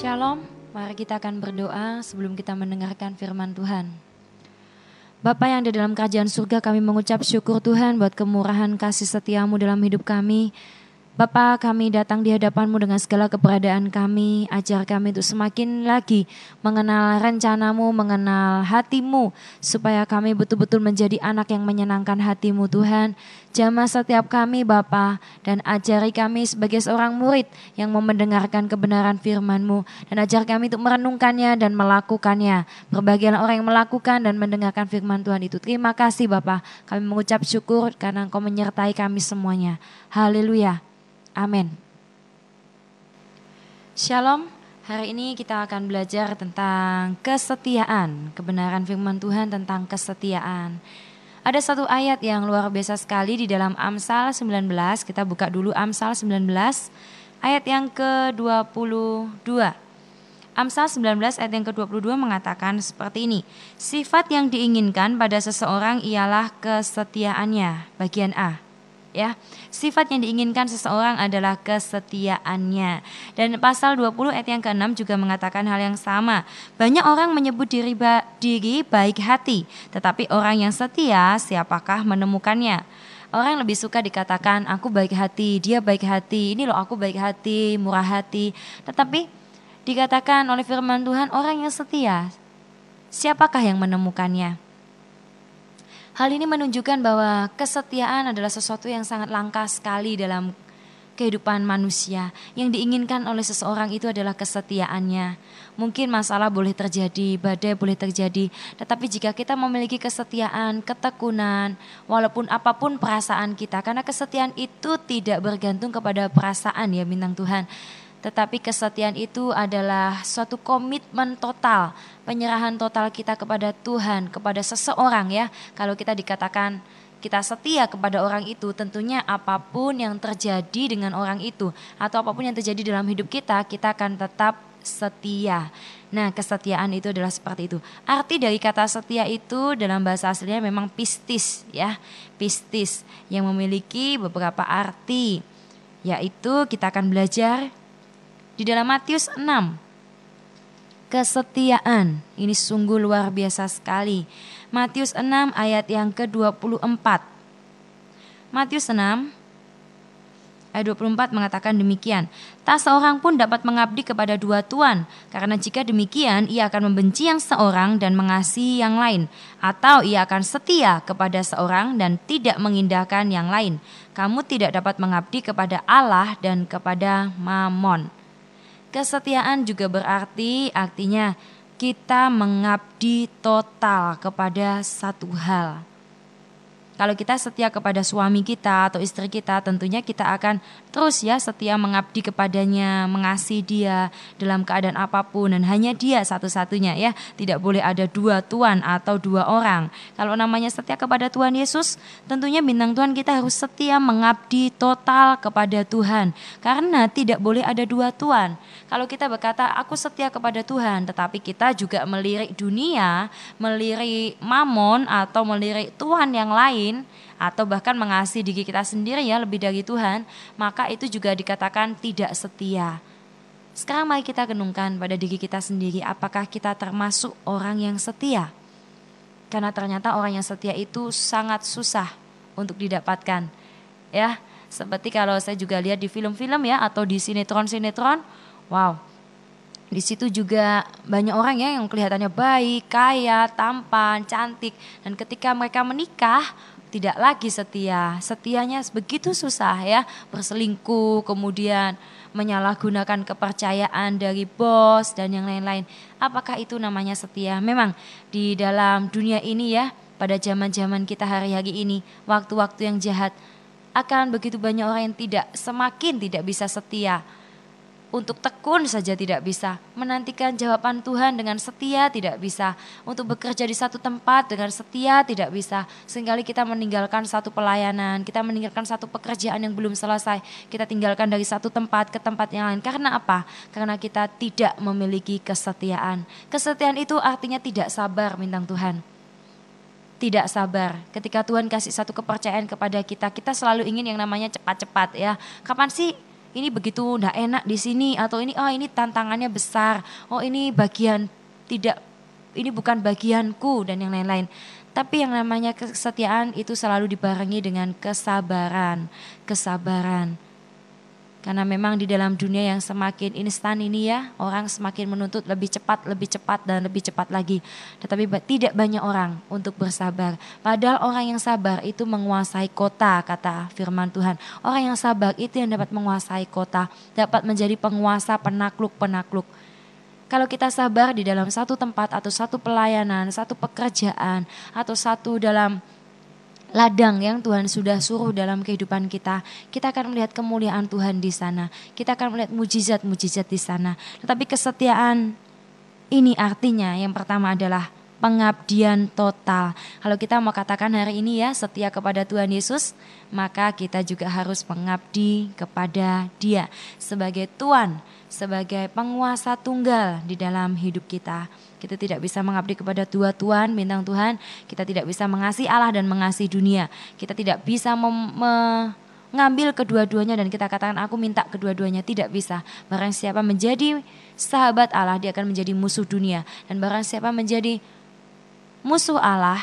Shalom, mari kita akan berdoa sebelum kita mendengarkan firman Tuhan. Bapa yang ada dalam kerajaan surga kami mengucap syukur Tuhan buat kemurahan kasih setiamu dalam hidup kami. Bapa kami datang di hadapanmu dengan segala keberadaan kami, ajar kami untuk semakin lagi mengenal rencanamu, mengenal hatimu, supaya kami betul-betul menjadi anak yang menyenangkan hatimu Tuhan. Jamah setiap kami Bapa dan ajari kami sebagai seorang murid yang mau mendengarkan kebenaran firmanmu dan ajar kami untuk merenungkannya dan melakukannya. Berbahagialah orang yang melakukan dan mendengarkan firman Tuhan itu. Terima kasih Bapak, kami mengucap syukur karena Engkau menyertai kami semuanya. Haleluya. Amin. Shalom. Hari ini kita akan belajar tentang kesetiaan, kebenaran firman Tuhan tentang kesetiaan. Ada satu ayat yang luar biasa sekali di dalam Amsal 19. Kita buka dulu Amsal 19 ayat yang ke-22. Amsal 19 ayat yang ke-22 mengatakan seperti ini. Sifat yang diinginkan pada seseorang ialah kesetiaannya. Bagian A ya. Sifat yang diinginkan seseorang adalah kesetiaannya. Dan pasal 20 ayat yang ke-6 juga mengatakan hal yang sama. Banyak orang menyebut diri, ba diri baik hati, tetapi orang yang setia siapakah menemukannya? Orang lebih suka dikatakan aku baik hati, dia baik hati, ini loh aku baik hati, murah hati. Tetapi dikatakan oleh firman Tuhan orang yang setia, siapakah yang menemukannya? Hal ini menunjukkan bahwa kesetiaan adalah sesuatu yang sangat langka sekali dalam kehidupan manusia. Yang diinginkan oleh seseorang itu adalah kesetiaannya. Mungkin masalah boleh terjadi, badai boleh terjadi, tetapi jika kita memiliki kesetiaan, ketekunan, walaupun apa pun perasaan kita, karena kesetiaan itu tidak bergantung kepada perasaan ya bintang Tuhan tetapi kesetiaan itu adalah suatu komitmen total, penyerahan total kita kepada Tuhan, kepada seseorang ya. Kalau kita dikatakan kita setia kepada orang itu, tentunya apa pun yang terjadi dengan orang itu atau apa pun yang terjadi dalam hidup kita, kita akan tetap setia. Nah, kesetiaan itu adalah seperti itu. Arti dari kata setia itu dalam bahasa aslinya memang pistis ya. Pistis yang memiliki beberapa arti. Yaitu kita akan belajar di dalam Matius 6. Kesetiaan, ini sungguh luar biasa sekali. Matius 6 ayat yang ke-24. Matius 6 ayat 24 mengatakan demikian. Tak seorang pun dapat mengabdi kepada dua tuan, karena jika demikian ia akan membenci yang seorang dan mengasihi yang lain, atau ia akan setia kepada seorang dan tidak mengindahkan yang lain. Kamu tidak dapat mengabdi kepada Allah dan kepada Mamon. Kesetiaan juga berarti artinya kita mengabdi total kepada satu hal. Kalau kita setia kepada suami kita atau istri kita, tentunya kita akan terus ya setia mengabdi kepadanya, mengasihi dia dalam keadaan apa pun dan hanya dia satu-satunya ya. Tidak boleh ada dua tuan atau dua orang. Kalau namanya setia kepada Tuhan Yesus, tentunya bintang Tuhan kita harus setia mengabdi total kepada Tuhan. Karena tidak boleh ada dua tuan. Kalau kita berkata aku setia kepada Tuhan, tetapi kita juga melirik dunia, melirik mamon atau melirik Tuhan yang lain lain atau bahkan mengasihi diri kita sendiri ya lebih dari Tuhan, maka itu juga dikatakan tidak setia. Sekarang mari kita renungkan pada diri kita sendiri, apakah kita termasuk orang yang setia? Karena ternyata orang yang setia itu sangat susah untuk didapatkan. Ya, seperti kalau saya juga lihat di film-film ya atau di sinetron-sinetron, wow, di situ juga banyak orang ya yang kelihatannya baik, kaya, tampan, cantik. Dan ketika mereka menikah, tidak lagi setia. Setianya begitu susah ya, berselingkuh, kemudian menyalahgunakan kepercayaan dari bos dan yang lain-lain. Apakah itu namanya setia? Memang di dalam dunia ini ya, pada zaman-zaman kita hari-hari ini, waktu-waktu yang jahat akan begitu banyak orang yang tidak semakin tidak bisa setia untuk tekun saja tidak bisa, menantikan jawaban Tuhan dengan setia tidak bisa, untuk bekerja di satu tempat dengan setia tidak bisa. Seringkali kita meninggalkan satu pelayanan, kita meninggalkan satu pekerjaan yang belum selesai, kita tinggalkan dari satu tempat ke tempat yang lain. Karena apa? Karena kita tidak memiliki kesetiaan. Kesetiaan itu artinya tidak sabar, bintang Tuhan tidak sabar. Ketika Tuhan kasih satu kepercayaan kepada kita, kita selalu ingin yang namanya cepat-cepat ya. Kapan sih ini begitu ndak enak di sini atau ini oh ini tantangannya besar, oh ini bagian tidak ini bukan bagianku dan yang lain-lain. Tapi yang namanya kesetiaan itu selalu dibarengi dengan kesabaran, kesabaran. Karena memang di dalam dunia yang semakin instan ini ya, orang semakin menuntut lebih cepat, lebih cepat dan lebih cepat lagi. Tetapi tidak banyak orang untuk bersabar. Padahal orang yang sabar itu menguasai kota, kata firman Tuhan. Orang yang sabar itu yang dapat menguasai kota, dapat menjadi penguasa penakluk-penakluk. Kalau kita sabar di dalam satu tempat atau satu pelayanan, satu pekerjaan, atau satu dalam ladang yang Tuhan sudah suruh dalam kehidupan kita, kita akan melihat kemuliaan Tuhan di sana. Kita akan melihat mujizat-mujizat di sana. Tetapi kesetiaan ini artinya yang pertama adalah pengabdian total. Kalau kita mau katakan hari ini ya setia kepada Tuhan Yesus, maka kita juga harus mengabdi kepada Dia sebagai Tuhan, sebagai penguasa tunggal di dalam hidup kita. Kita tidak bisa mengabdi kepada dua Tuhan, bintang Tuhan. Kita tidak bisa mengasihi Allah dan mengasihi dunia. Kita tidak bisa mengambil kedua-duanya dan kita katakan aku minta kedua-duanya. Tidak bisa. Barang siapa menjadi sahabat Allah, dia akan menjadi musuh dunia. Dan barang siapa menjadi musuh Allah,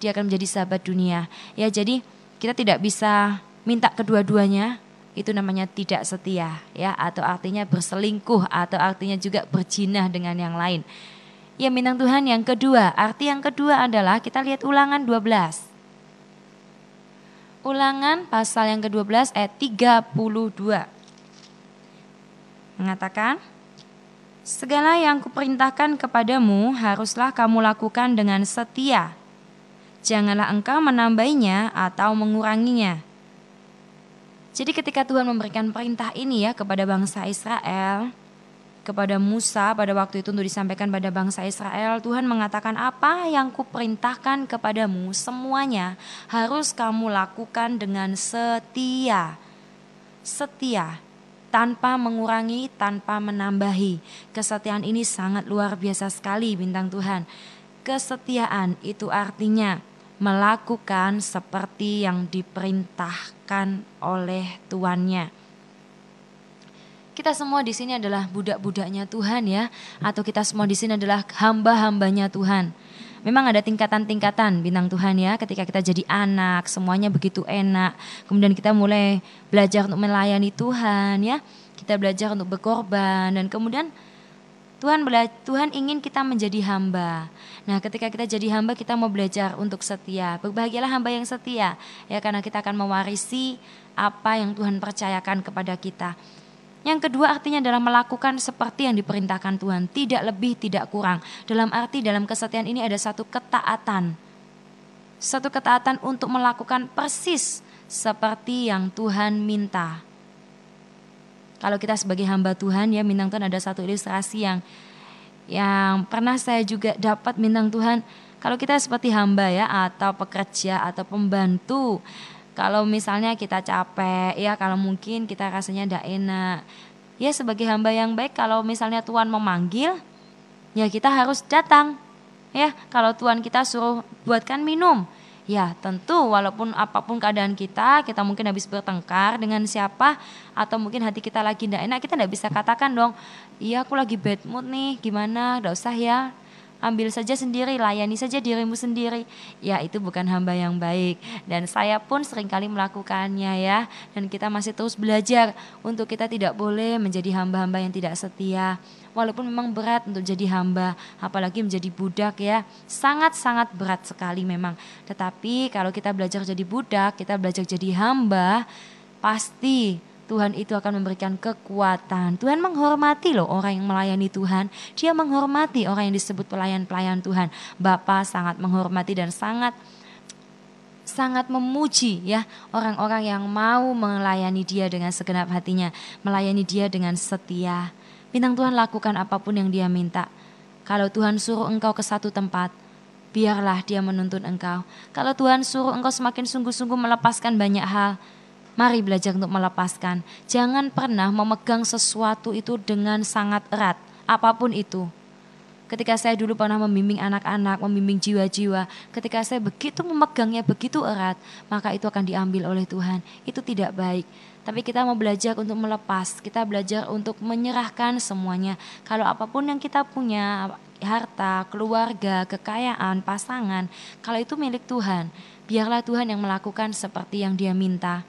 dia akan menjadi sahabat dunia. Ya jadi kita tidak bisa minta kedua-duanya, itu namanya tidak setia ya atau artinya berselingkuh atau artinya juga berjinah dengan yang lain. Ya bintang Tuhan yang kedua, arti yang kedua adalah kita lihat ulangan 12. Ulangan pasal yang ke-12 ayat 32. Mengatakan, Segala yang kuperintahkan kepadamu haruslah kamu lakukan dengan setia. Janganlah engkau menambahinya atau menguranginya. Jadi ketika Tuhan memberikan perintah ini ya kepada bangsa Israel, kepada Musa pada waktu itu untuk disampaikan pada bangsa Israel, Tuhan mengatakan apa yang kuperintahkan kepadamu semuanya harus kamu lakukan dengan setia. Setia tanpa mengurangi, tanpa menambahi. Kesetiaan ini sangat luar biasa sekali bintang Tuhan. Kesetiaan itu artinya melakukan seperti yang diperintahkan oleh tuannya kita semua di sini adalah budak-budaknya Tuhan ya, atau kita semua di sini adalah hamba-hambanya Tuhan. Memang ada tingkatan-tingkatan bintang Tuhan ya, ketika kita jadi anak, semuanya begitu enak. Kemudian kita mulai belajar untuk melayani Tuhan ya, kita belajar untuk berkorban dan kemudian Tuhan Tuhan ingin kita menjadi hamba. Nah, ketika kita jadi hamba, kita mau belajar untuk setia. Berbahagialah hamba yang setia, ya karena kita akan mewarisi apa yang Tuhan percayakan kepada kita. Yang kedua artinya adalah melakukan seperti yang diperintahkan Tuhan, tidak lebih, tidak kurang. Dalam arti dalam kesetiaan ini ada satu ketaatan. Satu ketaatan untuk melakukan persis seperti yang Tuhan minta. Kalau kita sebagai hamba Tuhan ya bintang Tuhan ada satu ilustrasi yang yang pernah saya juga dapat bintang Tuhan. Kalau kita seperti hamba ya atau pekerja atau pembantu kalau misalnya kita capek ya kalau mungkin kita rasanya tidak enak. Ya sebagai hamba yang baik kalau misalnya Tuhan memanggil ya kita harus datang. Ya kalau Tuhan kita suruh buatkan minum ya tentu walaupun apa pun keadaan kita kita mungkin habis bertengkar dengan siapa atau mungkin hati kita lagi tidak enak kita tidak bisa katakan dong iya aku lagi bad mood nih gimana? Tidak usah ya ambil saja sendiri, layani saja dirimu sendiri. Ya, itu bukan hamba yang baik. Dan saya pun sering kali melakukannya ya. Dan kita masih terus belajar untuk kita tidak boleh menjadi hamba-hamba yang tidak setia. Walaupun memang berat untuk jadi hamba, apalagi menjadi budak ya. Sangat-sangat berat sekali memang. Tetapi kalau kita belajar jadi budak, kita belajar jadi hamba, pasti Tuhan itu akan memberikan kekuatan. Tuhan menghormati loh orang yang melayani Tuhan. Dia menghormati orang yang disebut pelayan-pelayan Tuhan. Bapa sangat menghormati dan sangat sangat memuji ya orang-orang yang mau melayani dia dengan segenap hatinya, melayani dia dengan setia. Bintang Tuhan lakukan apa pun yang dia minta. Kalau Tuhan suruh engkau ke satu tempat, biarlah dia menuntun engkau. Kalau Tuhan suruh engkau semakin sungguh-sungguh melepaskan banyak hal, Mari belajar untuk melepaskan. Jangan pernah memegang sesuatu itu dengan sangat erat, apa pun itu. Ketika saya dulu pernah membimbing anak-anak, membimbing jiwa-jiwa, ketika saya begitu memegangnya begitu erat, maka itu akan diambil oleh Tuhan. Itu tidak baik. tapi kita mau belajar untuk melepas. Kita belajar untuk menyerahkan semuanya. Kalau apa pun yang kita punya, harta, keluarga, kekayaan, pasangan, kalau itu milik Tuhan, biarlah Tuhan yang melakukan seperti yang Dia minta.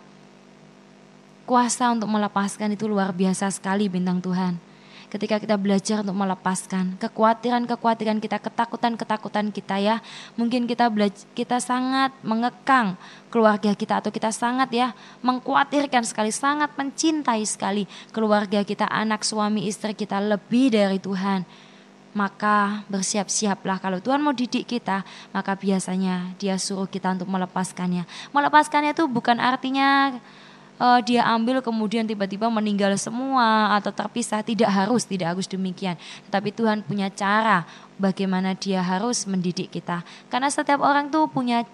Kuasa untuk melepaskan itu luar biasa sekali bintang Tuhan ketika kita belajar untuk melepaskan kekhawatiran-kekhawatiran kita, ketakutan-ketakutan kita ya. Mungkin kita belajar, kita sangat mengekang keluarga kita atau kita sangat ya mengkhawatirkan sekali, sangat mencintai sekali keluarga kita, anak, suami, istri kita lebih dari Tuhan. Maka bersiap-siaplah kalau Tuhan mau didik kita, maka biasanya dia suruh kita untuk melepaskannya. Melepaskannya itu bukan artinya uh, dia ambil kemudian tiba-tiba meninggal semua atau terpisah tidak harus tidak harus demikian tetapi Tuhan punya cara bagaimana dia harus mendidik kita karena setiap orang tuh punya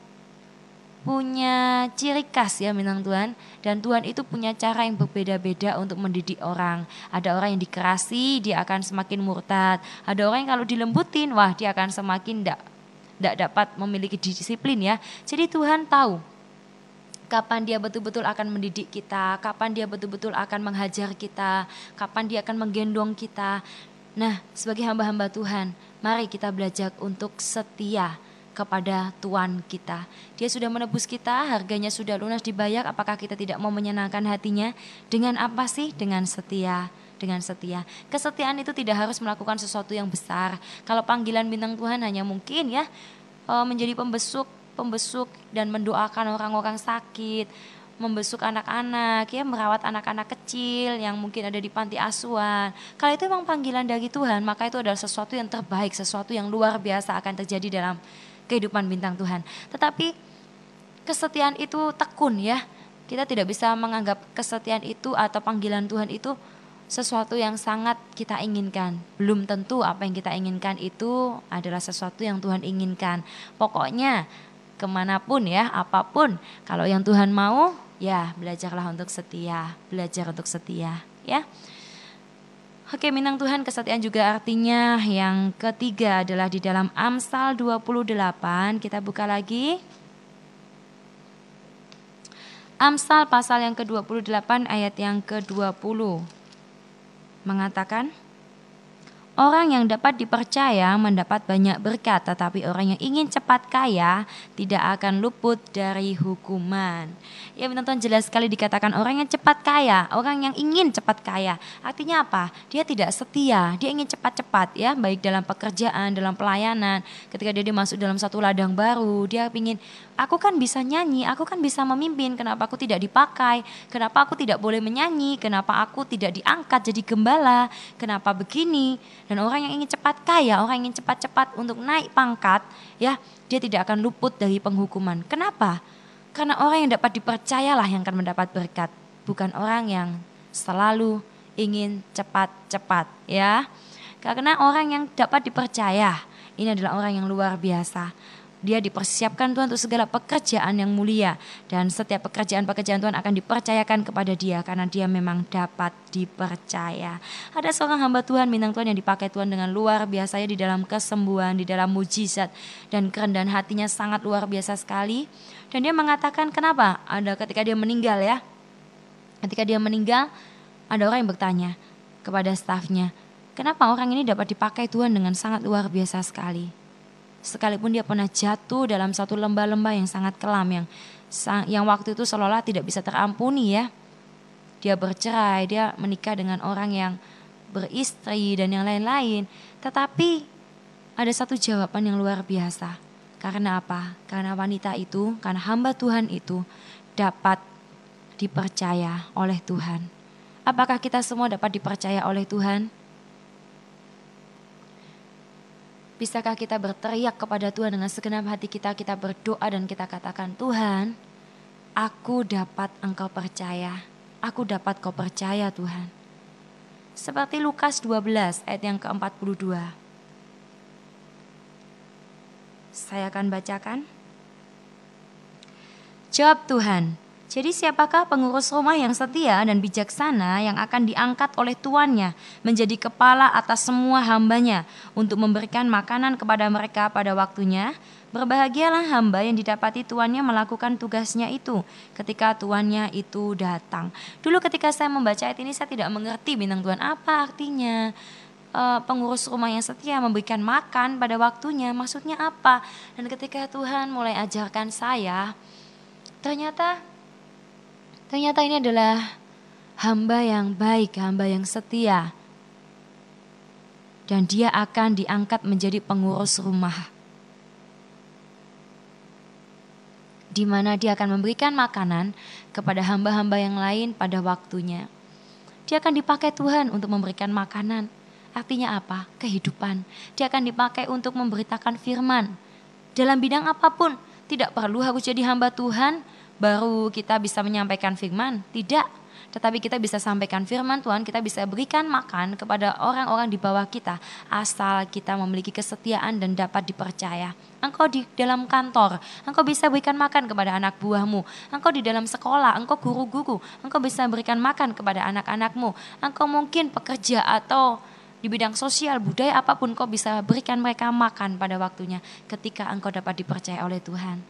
punya ciri khas ya minang Tuhan dan Tuhan itu punya cara yang berbeda-beda untuk mendidik orang. Ada orang yang dikerasi dia akan semakin murtad. Ada orang yang kalau dilembutin wah dia akan semakin tidak dapat memiliki disiplin ya. Jadi Tuhan tahu kapan dia betul-betul akan mendidik kita, kapan dia betul-betul akan menghajar kita, kapan dia akan menggendong kita. Nah, sebagai hamba-hamba Tuhan, mari kita belajar untuk setia kepada Tuhan kita. Dia sudah menebus kita, harganya sudah lunas dibayar, apakah kita tidak mau menyenangkan hatinya? Dengan apa sih? Dengan setia dengan setia. Kesetiaan itu tidak harus melakukan sesuatu yang besar. Kalau panggilan bintang Tuhan hanya mungkin ya eh, menjadi pembesuk pembesuk dan mendoakan orang-orang sakit, membesuk anak-anak, ya merawat anak-anak kecil yang mungkin ada di panti asuhan. Kalau itu memang panggilan dari Tuhan, maka itu adalah sesuatu yang terbaik, sesuatu yang luar biasa akan terjadi dalam kehidupan bintang Tuhan. Tetapi kesetiaan itu tekun ya. Kita tidak bisa menganggap kesetiaan itu atau panggilan Tuhan itu sesuatu yang sangat kita inginkan. Belum tentu apa yang kita inginkan itu adalah sesuatu yang Tuhan inginkan. Pokoknya ke mana pun ya, apa pun. Kalau yang Tuhan mau, ya belajarlah untuk setia, belajar untuk setia, ya. Oke, minang Tuhan kesetiaan juga artinya yang ketiga adalah di dalam Amsal 28. Kita buka lagi. Amsal pasal yang ke-28 ayat yang ke-20 mengatakan Orang yang dapat dipercaya mendapat banyak berkat, tetapi orang yang ingin cepat kaya tidak akan luput dari hukuman. Ya teman-teman jelas sekali dikatakan orang yang cepat kaya, orang yang ingin cepat kaya. Artinya apa? Dia tidak setia, dia ingin cepat-cepat ya, baik dalam pekerjaan, dalam pelayanan. Ketika dia masuk dalam satu ladang baru, dia ingin aku kan bisa nyanyi, aku kan bisa memimpin, kenapa aku tidak dipakai? Kenapa aku tidak boleh menyanyi? Kenapa aku tidak diangkat jadi gembala? Kenapa begini? Dan orang yang ingin cepat kaya, orang yang ingin cepat-cepat untuk naik pangkat, ya, dia tidak akan luput dari penghukuman. Kenapa? Karena orang yang dapat dipercayalah yang akan mendapat berkat, bukan orang yang selalu ingin cepat-cepat, ya. Karena orang yang dapat dipercaya, ini adalah orang yang luar biasa dia dipersiapkan Tuhan untuk segala pekerjaan yang mulia dan setiap pekerjaan-pekerjaan Tuhan akan dipercayakan kepada dia karena dia memang dapat dipercaya. Ada seorang hamba Tuhan bintang Tuhan yang dipakai Tuhan dengan luar biasanya di dalam kesembuhan, di dalam mujizat dan kerendahan hatinya sangat luar biasa sekali. Dan dia mengatakan kenapa? Ada ketika dia meninggal ya. Ketika dia meninggal ada orang yang bertanya kepada stafnya, kenapa orang ini dapat dipakai Tuhan dengan sangat luar biasa sekali? Sekalipun dia pernah jatuh dalam satu lembah-lembah yang sangat kelam yang yang waktu itu seolah tidak bisa terampuni ya. Dia bercerai, dia menikah dengan orang yang beristri dan yang lain-lain. Tetapi ada satu jawaban yang luar biasa. Karena apa? Karena wanita itu, karena hamba Tuhan itu dapat dipercaya oleh Tuhan. Apakah kita semua dapat dipercaya oleh Tuhan? Bisakah kita berteriak kepada Tuhan dengan segenap hati kita, kita berdoa dan kita katakan, Tuhan, aku dapat engkau percaya, aku dapat kau percaya Tuhan. Seperti Lukas 12 ayat yang ke-42. Saya akan bacakan. Jawab Tuhan, Jadi siapakah pengurus rumah yang setia dan bijaksana yang akan diangkat oleh tuannya menjadi kepala atas semua hambanya untuk memberikan makanan kepada mereka pada waktunya? Berbahagialah hamba yang didapati tuannya melakukan tugasnya itu ketika tuannya itu datang. Dulu ketika saya membaca ayat ini saya tidak mengerti bintang Tuhan apa artinya. Uh, pengurus rumah yang setia memberikan makan pada waktunya maksudnya apa? Dan ketika Tuhan mulai ajarkan saya, ternyata Ternyata ini adalah hamba yang baik, hamba yang setia. Dan dia akan diangkat menjadi pengurus rumah. Di mana dia akan memberikan makanan kepada hamba-hamba yang lain pada waktunya. Dia akan dipakai Tuhan untuk memberikan makanan. Artinya apa? Kehidupan. Dia akan dipakai untuk memberitakan firman. Dalam bidang apa pun, tidak perlu harus jadi hamba Tuhan, baru kita bisa menyampaikan firman. Tidak, tetapi kita bisa sampaikan firman Tuhan, kita bisa berikan makan kepada orang-orang di bawah kita asal kita memiliki kesetiaan dan dapat dipercaya. Engkau di dalam kantor, engkau bisa berikan makan kepada anak buahmu. Engkau di dalam sekolah, engkau guru-guru, engkau bisa berikan makan kepada anak-anakmu. Engkau mungkin pekerja atau di bidang sosial, budaya apa pun kau bisa berikan mereka makan pada waktunya ketika engkau dapat dipercaya oleh Tuhan.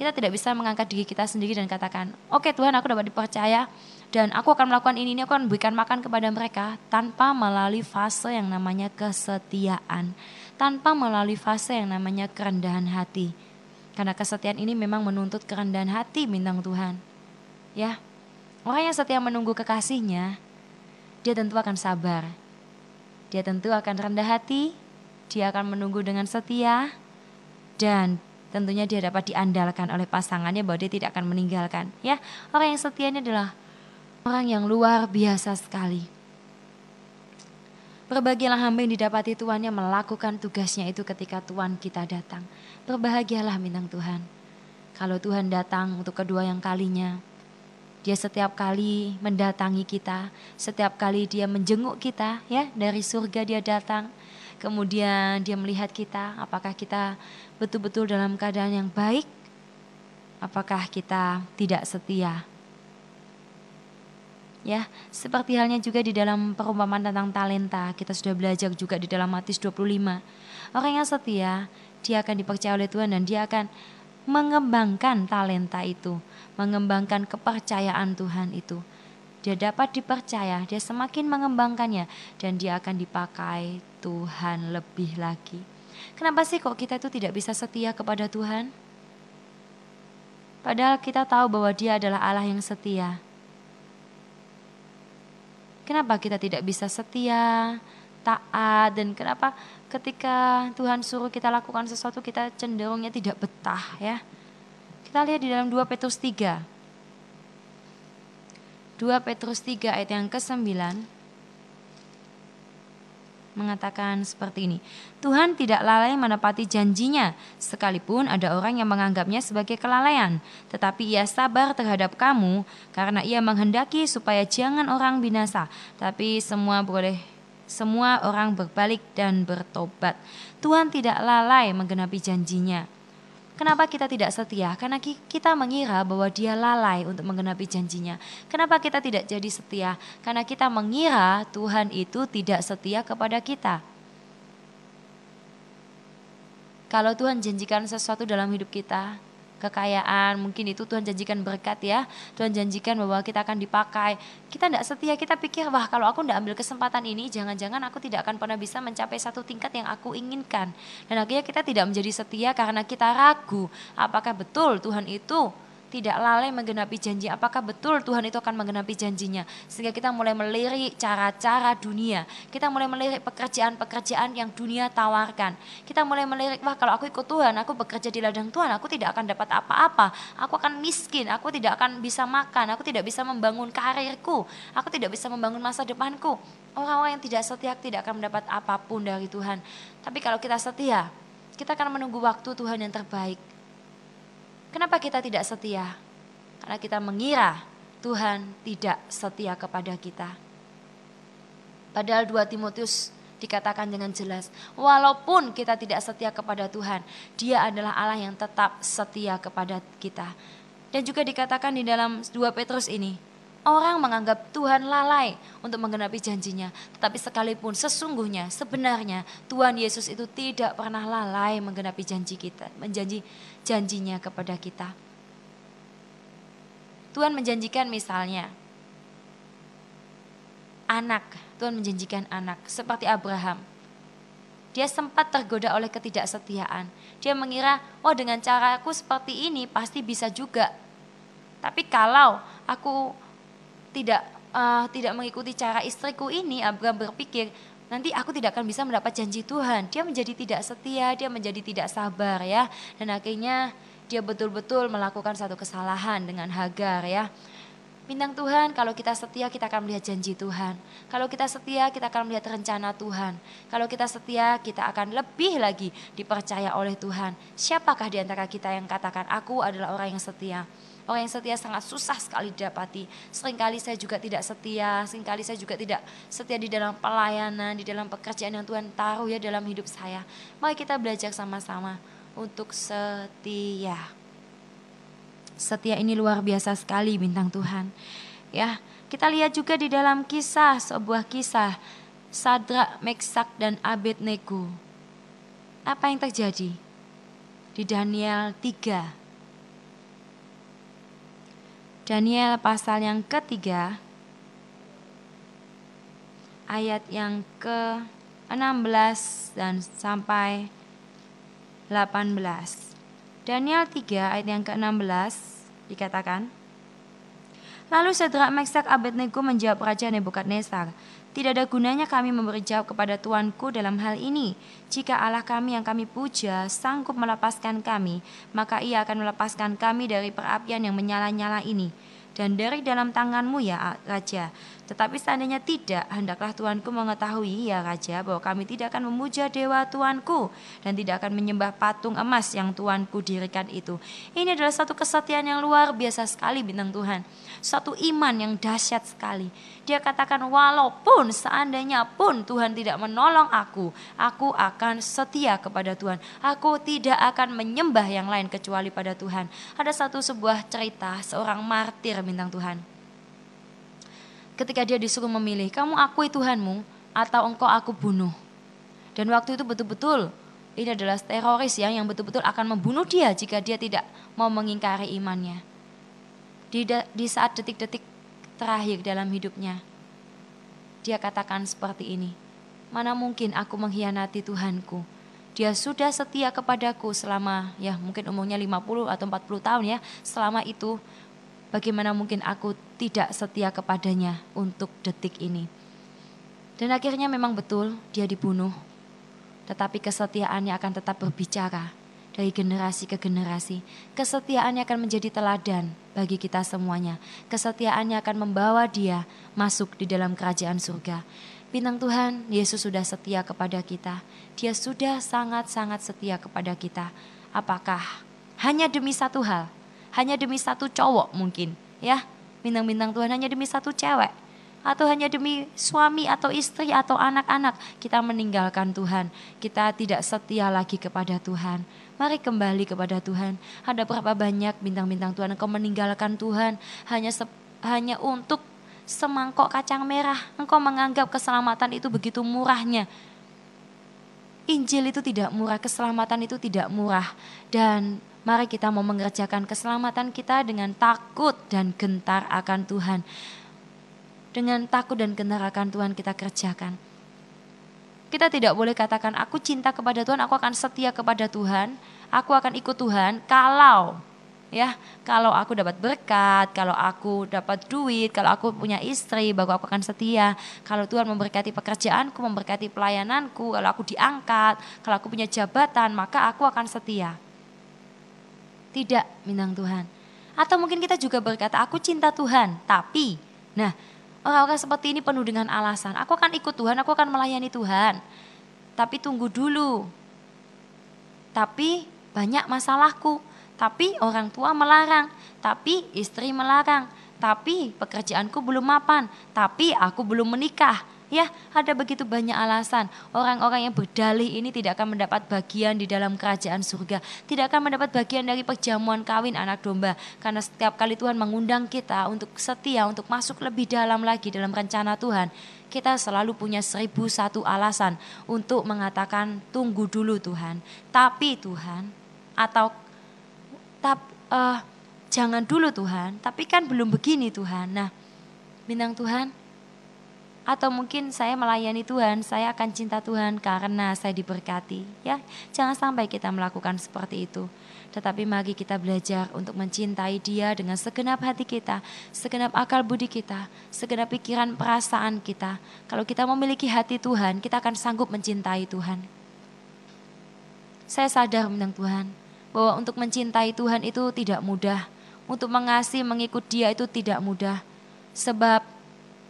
Kita tidak bisa mengangkat diri kita sendiri dan katakan, oke okay, Tuhan aku dapat dipercaya dan aku akan melakukan ini, ini aku akan berikan makan kepada mereka tanpa melalui fase yang namanya kesetiaan. Tanpa melalui fase yang namanya kerendahan hati. Karena kesetiaan ini memang menuntut kerendahan hati bintang Tuhan. Ya, orang yang setia menunggu kekasihnya, dia tentu akan sabar. Dia tentu akan rendah hati, dia akan menunggu dengan setia, dan tentunya dia dapat diandalkan oleh pasangannya bahwa dia tidak akan meninggalkan. Ya, orang yang setia ini adalah orang yang luar biasa sekali. Berbahagialah hamba yang didapati tuannya melakukan tugasnya itu ketika Tuhan kita datang. Berbahagialah bintang Tuhan. Kalau Tuhan datang untuk kedua yang kalinya, dia setiap kali mendatangi kita, setiap kali dia menjenguk kita ya dari surga dia datang. Kemudian dia melihat kita, apakah kita betul-betul dalam keadaan yang baik? Apakah kita tidak setia? Ya, seperti halnya juga di dalam perumpamaan tentang talenta, kita sudah belajar juga di dalam Matius 25. Orang yang setia, dia akan dipercaya oleh Tuhan dan dia akan mengembangkan talenta itu, mengembangkan kepercayaan Tuhan itu. Dia dapat dipercaya, dia semakin mengembangkannya dan dia akan dipakai Tuhan lebih lagi. Kenapa sih kok kita itu tidak bisa setia kepada Tuhan? Padahal kita tahu bahwa Dia adalah Allah yang setia. Kenapa kita tidak bisa setia, taat, dan kenapa ketika Tuhan suruh kita lakukan sesuatu kita cenderungnya tidak betah ya. Kita lihat di dalam 2 Petrus 3. 2 Petrus 3 ayat yang ke-9 mengatakan seperti ini. Tuhan tidak lalai menepati janjinya, sekalipun ada orang yang menganggapnya sebagai kelalaian. Tetapi ia sabar terhadap kamu, karena ia menghendaki supaya jangan orang binasa, tapi semua boleh semua orang berbalik dan bertobat. Tuhan tidak lalai menggenapi janjinya. Kenapa kita tidak setia? Karena kita mengira bahwa dia lalai untuk menggenapi janjinya. Kenapa kita tidak jadi setia? Karena kita mengira Tuhan itu tidak setia kepada kita. Kalau Tuhan janjikan sesuatu dalam hidup kita, kekayaan, mungkin itu Tuhan janjikan berkat ya. Tuhan janjikan bahwa kita akan dipakai. Kita tidak setia, kita pikir wah kalau aku tidak ambil kesempatan ini, jangan-jangan aku tidak akan pernah bisa mencapai satu tingkat yang aku inginkan. Dan akhirnya kita tidak menjadi setia karena kita ragu apakah betul Tuhan itu tidak lalai menggenapi janji. Apakah betul Tuhan itu akan menggenapi janjinya? Sehingga kita mulai melirik cara-cara dunia. Kita mulai melirik pekerjaan-pekerjaan yang dunia tawarkan. Kita mulai melirik, wah kalau aku ikut Tuhan, aku bekerja di ladang Tuhan, aku tidak akan dapat apa-apa. Aku akan miskin, aku tidak akan bisa makan, aku tidak bisa membangun karirku, aku tidak bisa membangun masa depanku. Orang-orang yang tidak setia tidak akan mendapat apa pun dari Tuhan. Tapi kalau kita setia, kita akan menunggu waktu Tuhan yang terbaik Kenapa kita tidak setia? Karena kita mengira Tuhan tidak setia kepada kita. Padahal 2 Timotius dikatakan dengan jelas, walaupun kita tidak setia kepada Tuhan, Dia adalah Allah yang tetap setia kepada kita. Dan juga dikatakan di dalam 2 Petrus ini, orang menganggap Tuhan lalai untuk menggenapi janjinya. Tetapi sekalipun sesungguhnya, sebenarnya Tuhan Yesus itu tidak pernah lalai menggenapi janji kita, menjanji janjinya kepada kita. Tuhan menjanjikan misalnya, anak, Tuhan menjanjikan anak seperti Abraham. Dia sempat tergoda oleh ketidaksetiaan. Dia mengira, oh dengan caraku seperti ini pasti bisa juga. Tapi kalau aku tidak uh, tidak mengikuti cara istriku ini, Abraham berpikir nanti aku tidak akan bisa mendapat janji Tuhan. Dia menjadi tidak setia, dia menjadi tidak sabar ya. Dan akhirnya dia betul-betul melakukan satu kesalahan dengan Hagar ya. Bintang Tuhan, kalau kita setia kita akan melihat janji Tuhan. Kalau kita setia kita akan melihat rencana Tuhan. Kalau kita setia kita akan lebih lagi dipercaya oleh Tuhan. Siapakah di antara kita yang katakan aku adalah orang yang setia? Orang yang setia sangat susah sekali didapati. Seringkali saya juga tidak setia, sering kali saya juga tidak setia di dalam pelayanan, di dalam pekerjaan yang Tuhan taruh ya dalam hidup saya. Mari kita belajar sama-sama untuk setia. Setia ini luar biasa sekali bintang Tuhan. Ya, kita lihat juga di dalam kisah sebuah kisah Sadrak, Meksak dan Abednego. Apa yang terjadi? Di Daniel 3. Daniel pasal yang ketiga ayat yang ke-16 dan sampai 18. Daniel 3 ayat yang ke-16 dikatakan, Lalu Sedrak Meksak Abednego menjawab Raja Nebukadnezar, tidak ada gunanya kami memberi jawab kepada Tuanku dalam hal ini. Jika Allah kami yang kami puja sanggup melepaskan kami, maka ia akan melepaskan kami dari perapian yang menyala-nyala ini dan dari dalam tanganmu ya Raja. Tetapi seandainya tidak, hendaklah Tuanku mengetahui ya Raja bahwa kami tidak akan memuja dewa Tuanku dan tidak akan menyembah patung emas yang Tuanku dirikan itu. Ini adalah satu kesetiaan yang luar biasa sekali bintang Tuhan. Satu iman yang dahsyat sekali. Dia katakan walaupun seandainya pun Tuhan tidak menolong aku, aku akan setia kepada Tuhan. Aku tidak akan menyembah yang lain kecuali pada Tuhan. Ada satu sebuah cerita seorang martir bintang Tuhan ketika dia disuruh memilih, kamu akui Tuhanmu atau engkau aku bunuh. Dan waktu itu betul-betul ini adalah teroris yang yang betul-betul akan membunuh dia jika dia tidak mau mengingkari imannya. Di, di saat detik-detik terakhir dalam hidupnya, dia katakan seperti ini, mana mungkin aku mengkhianati Tuhanku. Dia sudah setia kepadaku selama ya mungkin umurnya 50 atau 40 tahun ya. Selama itu bagaimana mungkin aku tidak setia kepadanya untuk detik ini. Dan akhirnya memang betul dia dibunuh. Tetapi kesetiaannya akan tetap berbicara dari generasi ke generasi. Kesetiaannya akan menjadi teladan bagi kita semuanya. Kesetiaannya akan membawa dia masuk di dalam kerajaan surga. Bintang Tuhan, Yesus sudah setia kepada kita. Dia sudah sangat-sangat setia kepada kita. Apakah hanya demi satu hal, hanya demi satu cowok mungkin ya. Bintang-bintang Tuhan hanya demi satu cewek. Atau hanya demi suami atau istri atau anak-anak kita meninggalkan Tuhan. Kita tidak setia lagi kepada Tuhan. Mari kembali kepada Tuhan. Ada berapa banyak bintang-bintang Tuhan engkau meninggalkan Tuhan? Hanya hanya untuk semangkok kacang merah. Engkau menganggap keselamatan itu begitu murahnya. Injil itu tidak murah, keselamatan itu tidak murah. Dan Mari kita mau mengerjakan keselamatan kita dengan takut dan gentar akan Tuhan. Dengan takut dan gentar akan Tuhan kita kerjakan. Kita tidak boleh katakan aku cinta kepada Tuhan, aku akan setia kepada Tuhan, aku akan ikut Tuhan kalau ya kalau aku dapat berkat, kalau aku dapat duit, kalau aku punya istri, baru aku akan setia. Kalau Tuhan memberkati pekerjaanku, memberkati pelayananku, kalau aku diangkat, kalau aku punya jabatan, maka aku akan setia. Tidak, bintang Tuhan. Atau mungkin kita juga berkata, aku cinta Tuhan, tapi, nah orang-orang seperti ini penuh dengan alasan. Aku akan ikut Tuhan, aku akan melayani Tuhan. Tapi tunggu dulu. Tapi banyak masalahku. Tapi orang tua melarang. Tapi istri melarang. Tapi pekerjaanku belum mapan. Tapi aku belum menikah. Ya, ada begitu banyak alasan. Orang-orang yang berdalih ini tidak akan mendapat bagian di dalam kerajaan surga. Tidak akan mendapat bagian dari perjamuan kawin anak domba. Karena setiap kali Tuhan mengundang kita untuk setia, untuk masuk lebih dalam lagi dalam rencana Tuhan. Kita selalu punya seribu satu alasan untuk mengatakan tunggu dulu Tuhan. Tapi Tuhan, atau tap, uh, jangan dulu Tuhan, tapi kan belum begini Tuhan. Nah, bintang Tuhan, atau mungkin saya melayani Tuhan, saya akan cinta Tuhan karena saya diberkati. Ya, jangan sampai kita melakukan seperti itu. Tetapi mari kita belajar untuk mencintai Dia dengan segenap hati kita, segenap akal budi kita, segenap pikiran perasaan kita. Kalau kita memiliki hati Tuhan, kita akan sanggup mencintai Tuhan. Saya sadar tentang Tuhan bahwa untuk mencintai Tuhan itu tidak mudah. Untuk mengasihi, mengikut Dia itu tidak mudah. Sebab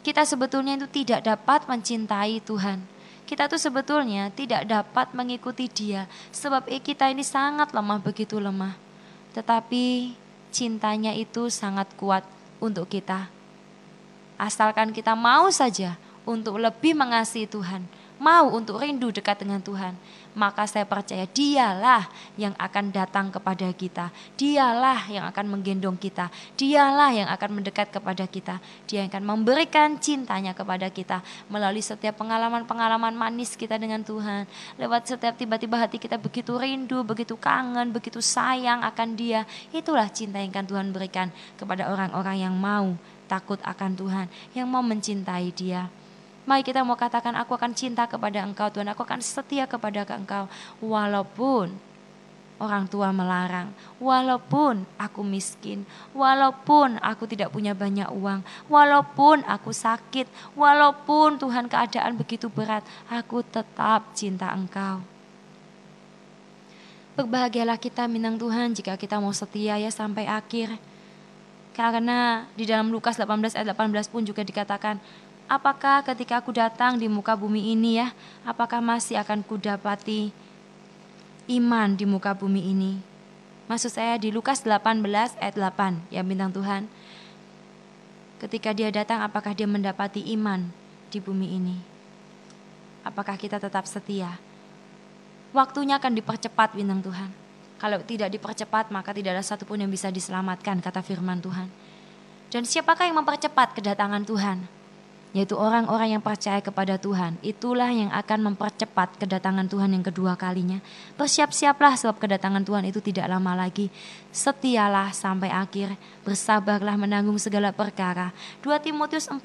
kita sebetulnya itu tidak dapat mencintai Tuhan. Kita tuh sebetulnya tidak dapat mengikuti Dia, sebab kita ini sangat lemah, begitu lemah. Tetapi cintanya itu sangat kuat untuk kita. Asalkan kita mau saja untuk lebih mengasihi Tuhan, mau untuk rindu dekat dengan Tuhan, maka saya percaya dialah yang akan datang kepada kita. Dialah yang akan menggendong kita. Dialah yang akan mendekat kepada kita. Dia yang akan memberikan cintanya kepada kita melalui setiap pengalaman-pengalaman manis kita dengan Tuhan. Lewat setiap tiba-tiba hati kita begitu rindu, begitu kangen, begitu sayang akan dia. Itulah cinta yang akan Tuhan berikan kepada orang-orang yang mau takut akan Tuhan, yang mau mencintai dia. Mari kita mau katakan aku akan cinta kepada engkau Tuhan. Aku akan setia kepada engkau. Walaupun orang tua melarang. Walaupun aku miskin. Walaupun aku tidak punya banyak uang. Walaupun aku sakit. Walaupun Tuhan keadaan begitu berat. Aku tetap cinta engkau. Berbahagialah kita minang Tuhan jika kita mau setia ya sampai akhir. Karena di dalam Lukas 18 ayat 18 pun juga dikatakan apakah ketika aku datang di muka bumi ini ya, apakah masih akan kudapati iman di muka bumi ini? Maksud saya di Lukas 18 ayat 8 ya bintang Tuhan. Ketika dia datang apakah dia mendapati iman di bumi ini? Apakah kita tetap setia? Waktunya akan dipercepat bintang Tuhan. Kalau tidak dipercepat maka tidak ada satupun yang bisa diselamatkan kata firman Tuhan. Dan siapakah yang mempercepat kedatangan Tuhan? Yaitu orang-orang yang percaya kepada Tuhan. Itulah yang akan mempercepat kedatangan Tuhan yang kedua kalinya. Bersiap-siaplah sebab kedatangan Tuhan itu tidak lama lagi. Setialah sampai akhir, bersabarlah menanggung segala perkara. 2 Timotius 4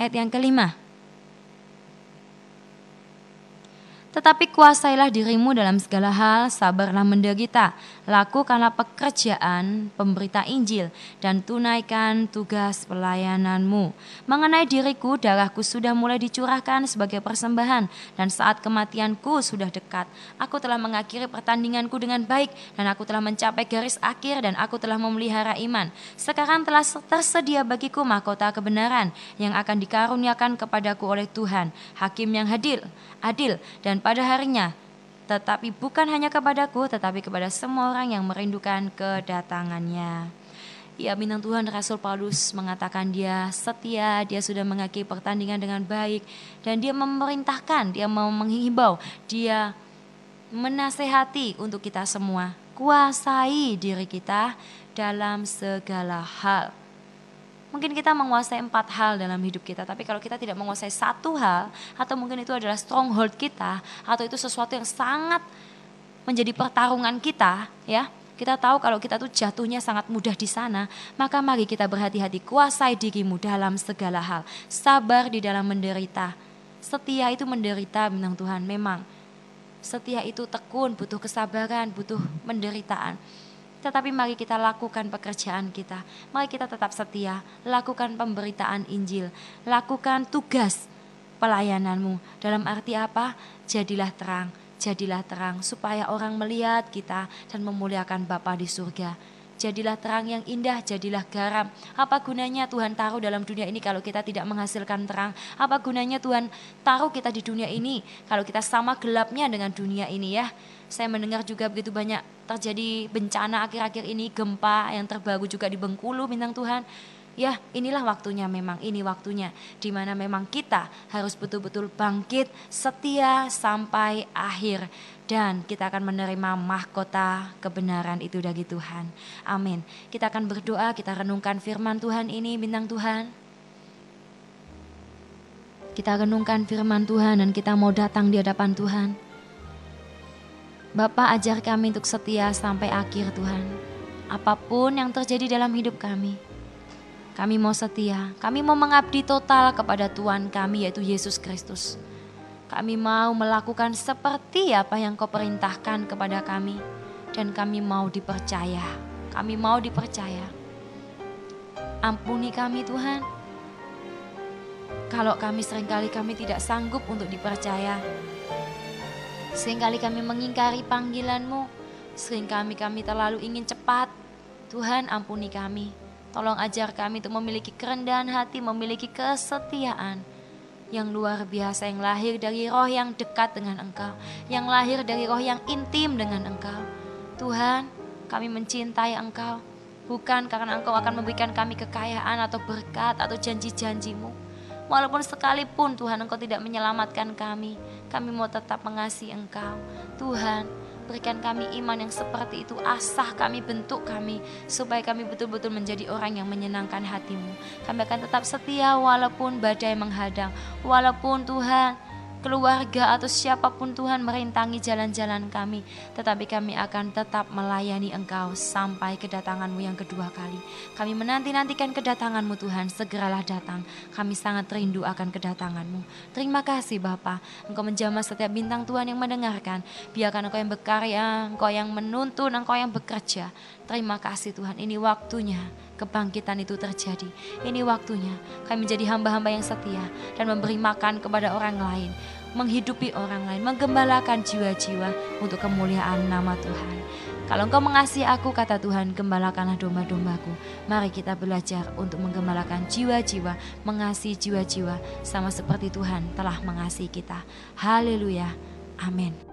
ayat yang kelima. Tetapi kuasailah dirimu dalam segala hal, sabarlah menderita, lakukanlah pekerjaan pemberita Injil, dan tunaikan tugas pelayananmu. Mengenai diriku, darahku sudah mulai dicurahkan sebagai persembahan, dan saat kematianku sudah dekat. Aku telah mengakhiri pertandinganku dengan baik, dan aku telah mencapai garis akhir, dan aku telah memelihara iman. Sekarang telah tersedia bagiku mahkota kebenaran, yang akan dikaruniakan kepadaku oleh Tuhan, Hakim yang hadil, adil, dan pada harinya. Tetapi bukan hanya kepadaku, tetapi kepada semua orang yang merindukan kedatangannya. Ya bintang Tuhan Rasul Paulus mengatakan dia setia, dia sudah mengakhiri pertandingan dengan baik dan dia memerintahkan, dia menghimbau, dia menasehati untuk kita semua. Kuasai diri kita dalam segala hal. Mungkin kita menguasai empat hal dalam hidup kita, tapi kalau kita tidak menguasai satu hal, atau mungkin itu adalah stronghold kita, atau itu sesuatu yang sangat menjadi pertarungan kita, ya, kita tahu kalau kita tuh jatuhnya sangat mudah di sana, maka mari kita berhati-hati, kuasai dirimu dalam segala hal, sabar di dalam menderita. Setia itu menderita bintang Tuhan, memang. Setia itu tekun, butuh kesabaran, butuh penderitaan. Tetapi mari kita lakukan pekerjaan kita. Mari kita tetap setia, lakukan pemberitaan Injil, lakukan tugas pelayananmu. Dalam arti apa? Jadilah terang, jadilah terang supaya orang melihat kita dan memuliakan Bapa di surga. Jadilah terang yang indah, jadilah garam. Apa gunanya Tuhan taruh dalam dunia ini kalau kita tidak menghasilkan terang? Apa gunanya Tuhan taruh kita di dunia ini kalau kita sama gelapnya dengan dunia ini ya? Saya mendengar juga begitu banyak terjadi bencana akhir-akhir ini, gempa yang terbaru juga di Bengkulu, bintang Tuhan. ya inilah waktunya memang ini waktunya di mana memang kita harus betul-betul bangkit setia sampai akhir dan kita akan menerima mahkota kebenaran itu dari Tuhan. Amin. Kita akan berdoa, kita renungkan firman Tuhan ini bintang Tuhan. Kita renungkan firman Tuhan dan kita mau datang di hadapan Tuhan. Bapak ajar kami untuk setia sampai akhir Tuhan. Apa pun yang terjadi dalam hidup kami. Kami mau setia, kami mau mengabdi total kepada Tuhan kami yaitu Yesus Kristus. Kami mau melakukan seperti apa yang kau perintahkan kepada kami. Dan kami mau dipercaya, kami mau dipercaya. Ampuni kami Tuhan, kalau kami sering kali kami tidak sanggup untuk dipercaya. Seringkali kami mengingkari panggilanmu. Seringkali kami terlalu ingin cepat. Tuhan ampuni kami. Tolong ajar kami untuk memiliki kerendahan hati, memiliki kesetiaan yang luar biasa, yang lahir dari roh yang dekat dengan Engkau, yang lahir dari roh yang intim dengan Engkau. Tuhan, kami mencintai Engkau, bukan karena Engkau akan memberikan kami kekayaan atau berkat atau janji-janjimu, Walaupun sekalipun Tuhan Engkau tidak menyelamatkan kami, kami mau tetap mengasihi Engkau. Tuhan, berikan kami iman yang seperti itu, asah kami, bentuk kami, supaya kami betul-betul menjadi orang yang menyenangkan hatimu. Kami akan tetap setia walaupun badai menghadang, walaupun Tuhan keluarga atau siapa pun Tuhan merintangi jalan-jalan kami, tetapi kami akan tetap melayani Engkau sampai kedatanganmu yang kedua kali. Kami menanti-nantikan kedatanganmu Tuhan, segeralah datang. Kami sangat rindu akan kedatanganmu. Terima kasih Bapa, Engkau menjamah setiap bintang Tuhan yang mendengarkan. Biarkan Engkau yang berkarya, Engkau yang menuntun, Engkau yang bekerja. Terima kasih Tuhan, ini waktunya kebangkitan itu terjadi. Ini waktunya kami menjadi hamba-hamba yang setia dan memberi makan kepada orang lain, menghidupi orang lain, menggembalakan jiwa-jiwa untuk kemuliaan nama Tuhan. Kalau engkau mengasihi aku, kata Tuhan, gembalakanlah domba-dombaku. Mari kita belajar untuk menggembalakan jiwa-jiwa, mengasihi jiwa-jiwa, sama seperti Tuhan telah mengasihi kita. Haleluya. Amin.